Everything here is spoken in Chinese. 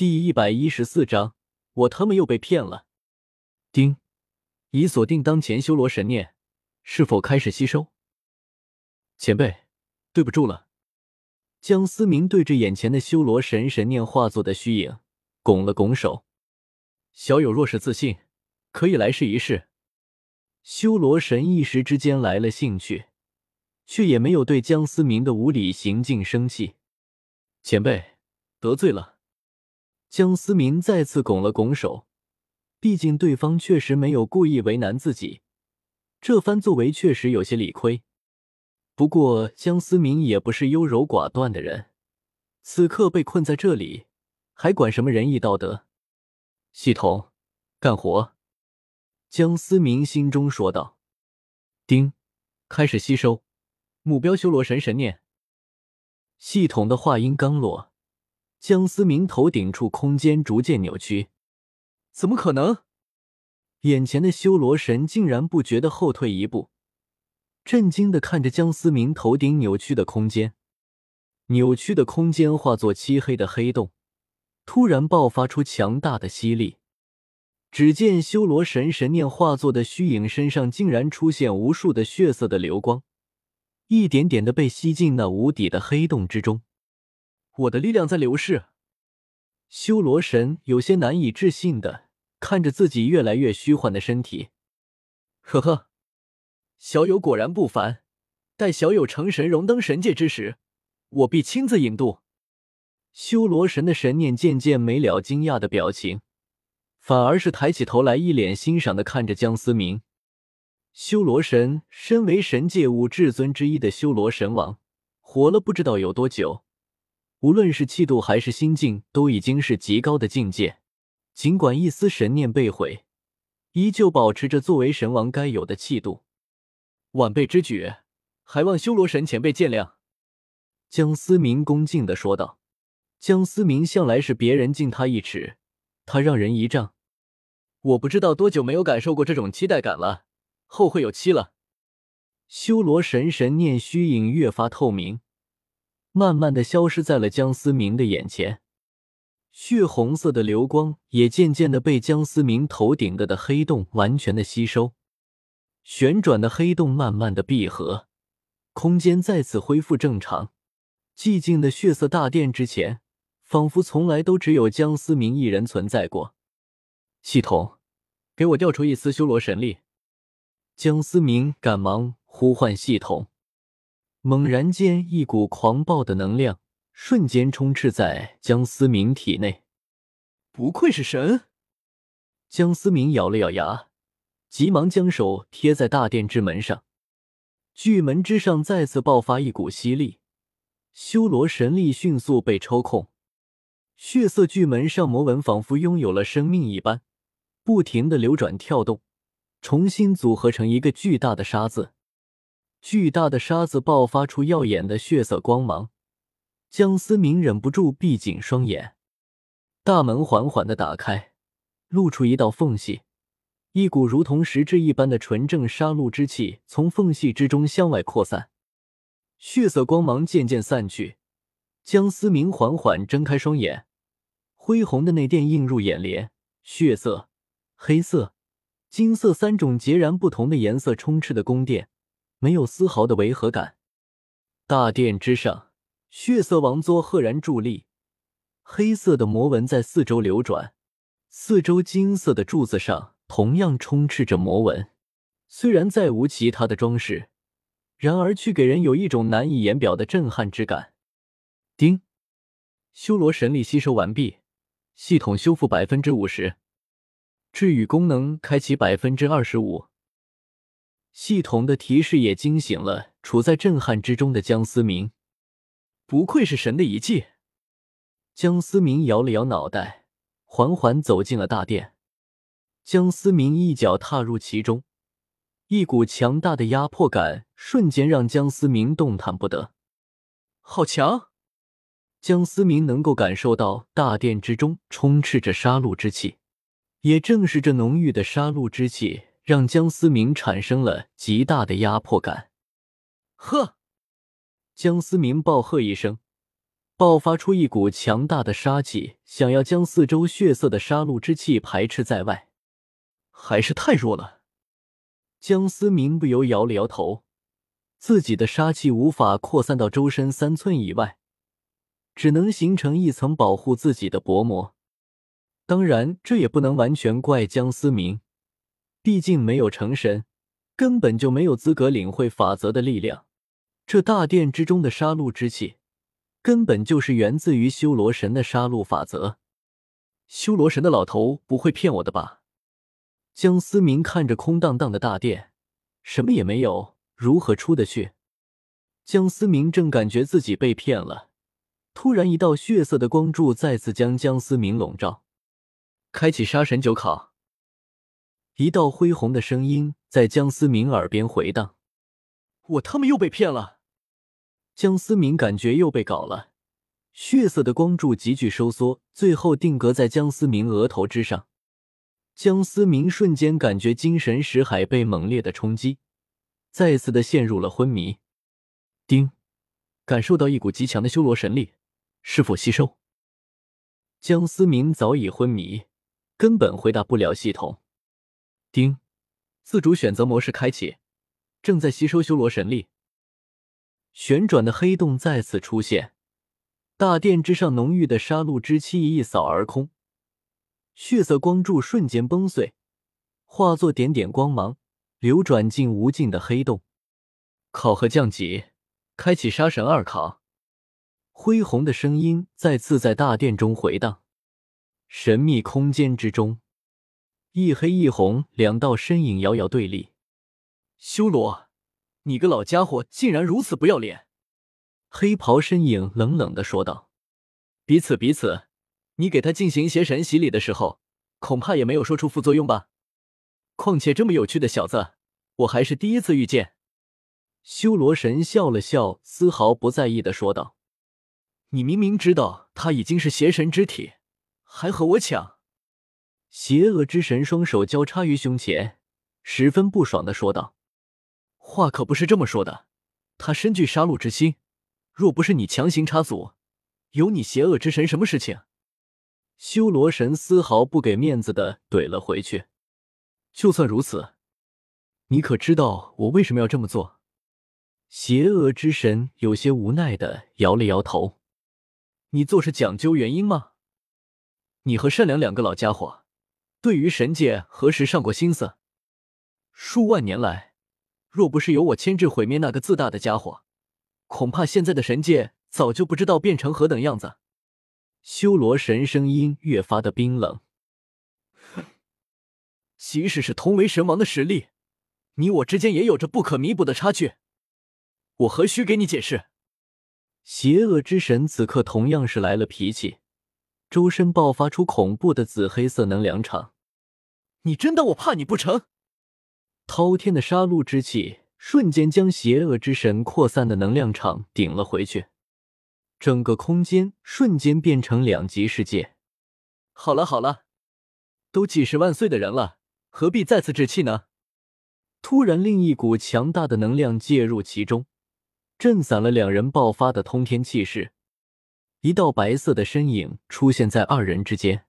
第一百一十四章，我他妈又被骗了。丁，已锁定当前修罗神念，是否开始吸收？前辈，对不住了。江思明对着眼前的修罗神神念化作的虚影，拱了拱手。小友若是自信，可以来试一试。修罗神一时之间来了兴趣，却也没有对江思明的无理行径生气。前辈得罪了。江思明再次拱了拱手，毕竟对方确实没有故意为难自己，这番作为确实有些理亏。不过江思明也不是优柔寡断的人，此刻被困在这里，还管什么仁义道德？系统，干活！江思明心中说道。丁，开始吸收，目标修罗神神念。系统的话音刚落。江思明头顶处空间逐渐扭曲，怎么可能？眼前的修罗神竟然不觉得后退一步，震惊的看着江思明头顶扭曲的空间。扭曲的空间化作漆黑的黑洞，突然爆发出强大的吸力。只见修罗神神念化作的虚影身上竟然出现无数的血色的流光，一点点的被吸进那无底的黑洞之中。我的力量在流逝，修罗神有些难以置信的看着自己越来越虚幻的身体。呵呵，小友果然不凡。待小友成神荣登神界之时，我必亲自引渡。修罗神的神念渐渐没了惊讶的表情，反而是抬起头来，一脸欣赏的看着江思明。修罗神身为神界五至尊之一的修罗神王，活了不知道有多久。无论是气度还是心境，都已经是极高的境界。尽管一丝神念被毁，依旧保持着作为神王该有的气度。晚辈之举，还望修罗神前辈见谅。”江思明恭敬的说道。江思明向来是别人敬他一尺，他让人一丈。我不知道多久没有感受过这种期待感了，后会有期了。修罗神神念虚影越发透明。慢慢的消失在了江思明的眼前，血红色的流光也渐渐的被江思明头顶的的黑洞完全的吸收。旋转的黑洞慢慢的闭合，空间再次恢复正常。寂静的血色大殿之前，仿佛从来都只有江思明一人存在过。系统，给我调出一丝修罗神力。江思明赶忙呼唤系统。猛然间，一股狂暴的能量瞬间充斥在江思明体内。不愧是神！江思明咬了咬牙，急忙将手贴在大殿之门上。巨门之上再次爆发一股吸力，修罗神力迅速被抽空。血色巨门上魔纹仿佛拥有了生命一般，不停的流转跳动，重新组合成一个巨大的沙字。巨大的沙子爆发出耀眼的血色光芒，江思明忍不住闭紧双眼。大门缓缓的打开，露出一道缝隙，一股如同实质一般的纯正杀戮之气从缝隙之中向外扩散。血色光芒渐渐散去，江思明缓缓睁开双眼，恢宏的内殿映入眼帘，血色、黑色、金色三种截然不同的颜色充斥的宫殿。没有丝毫的违和感。大殿之上，血色王座赫然伫立，黑色的魔纹在四周流转，四周金色的柱子上同样充斥着魔纹。虽然再无其他的装饰，然而却给人有一种难以言表的震撼之感。丁，修罗神力吸收完毕，系统修复百分之五十，治愈功能开启百分之二十五。系统的提示也惊醒了处在震撼之中的江思明，不愧是神的遗迹。江思明摇了摇脑袋，缓缓走进了大殿。江思明一脚踏入其中，一股强大的压迫感瞬间让江思明动弹不得。好强！江思明能够感受到大殿之中充斥着杀戮之气，也正是这浓郁的杀戮之气。让江思明产生了极大的压迫感。呵！江思明暴喝一声，爆发出一股强大的杀气，想要将四周血色的杀戮之气排斥在外，还是太弱了。江思明不由摇了摇头，自己的杀气无法扩散到周身三寸以外，只能形成一层保护自己的薄膜。当然，这也不能完全怪江思明，毕竟没有成神，根本就没有资格领会法则的力量。这大殿之中的杀戮之气。根本就是源自于修罗神的杀戮法则。修罗神的老头不会骗我的吧？江思明看着空荡荡的大殿，什么也没有，如何出得去？江思明正感觉自己被骗了，突然一道血色的光柱再次将江思明笼罩。开启杀神九考。一道恢宏的声音在江思明耳边回荡：“我他妈又被骗了！”江思明感觉又被搞了，血色的光柱急剧收缩，最后定格在江思明额头之上。江思明瞬间感觉精神识海被猛烈的冲击，再次的陷入了昏迷。丁，感受到一股极强的修罗神力，是否吸收？江思明早已昏迷，根本回答不了系统。丁，自主选择模式开启，正在吸收修罗神力。旋转的黑洞再次出现，大殿之上浓郁的杀戮之气一扫而空，血色光柱瞬间崩碎，化作点点光芒，流转进无尽的黑洞。考核降级，开启杀神二考。恢宏的声音再次在大殿中回荡。神秘空间之中，一黑一红两道身影遥遥对立。修罗。你个老家伙，竟然如此不要脸！黑袍身影冷冷的说道：“彼此彼此，你给他进行邪神洗礼的时候，恐怕也没有说出副作用吧？况且这么有趣的小子，我还是第一次遇见。”修罗神笑了笑，丝毫不在意的说道：“你明明知道他已经是邪神之体，还和我抢！”邪恶之神双手交叉于胸前，十分不爽的说道。话可不是这么说的，他身具杀戮之心，若不是你强行插足，有你邪恶之神什么事情？修罗神丝毫不给面子的怼了回去。就算如此，你可知道我为什么要这么做？邪恶之神有些无奈的摇了摇头。你做事讲究原因吗？你和善良两个老家伙，对于神界何时上过心思？数万年来。若不是有我牵制毁灭那个自大的家伙，恐怕现在的神界早就不知道变成何等样子。修罗神声音越发的冰冷。哼即使是同为神王的实力，你我之间也有着不可弥补的差距。我何须给你解释？邪恶之神此刻同样是来了脾气，周身爆发出恐怖的紫黑色能量场。你真当我怕你不成？滔天的杀戮之气瞬间将邪恶之神扩散的能量场顶了回去，整个空间瞬间变成两极世界。好了好了，都几十万岁的人了，何必再次置气呢？突然，另一股强大的能量介入其中，震散了两人爆发的通天气势。一道白色的身影出现在二人之间。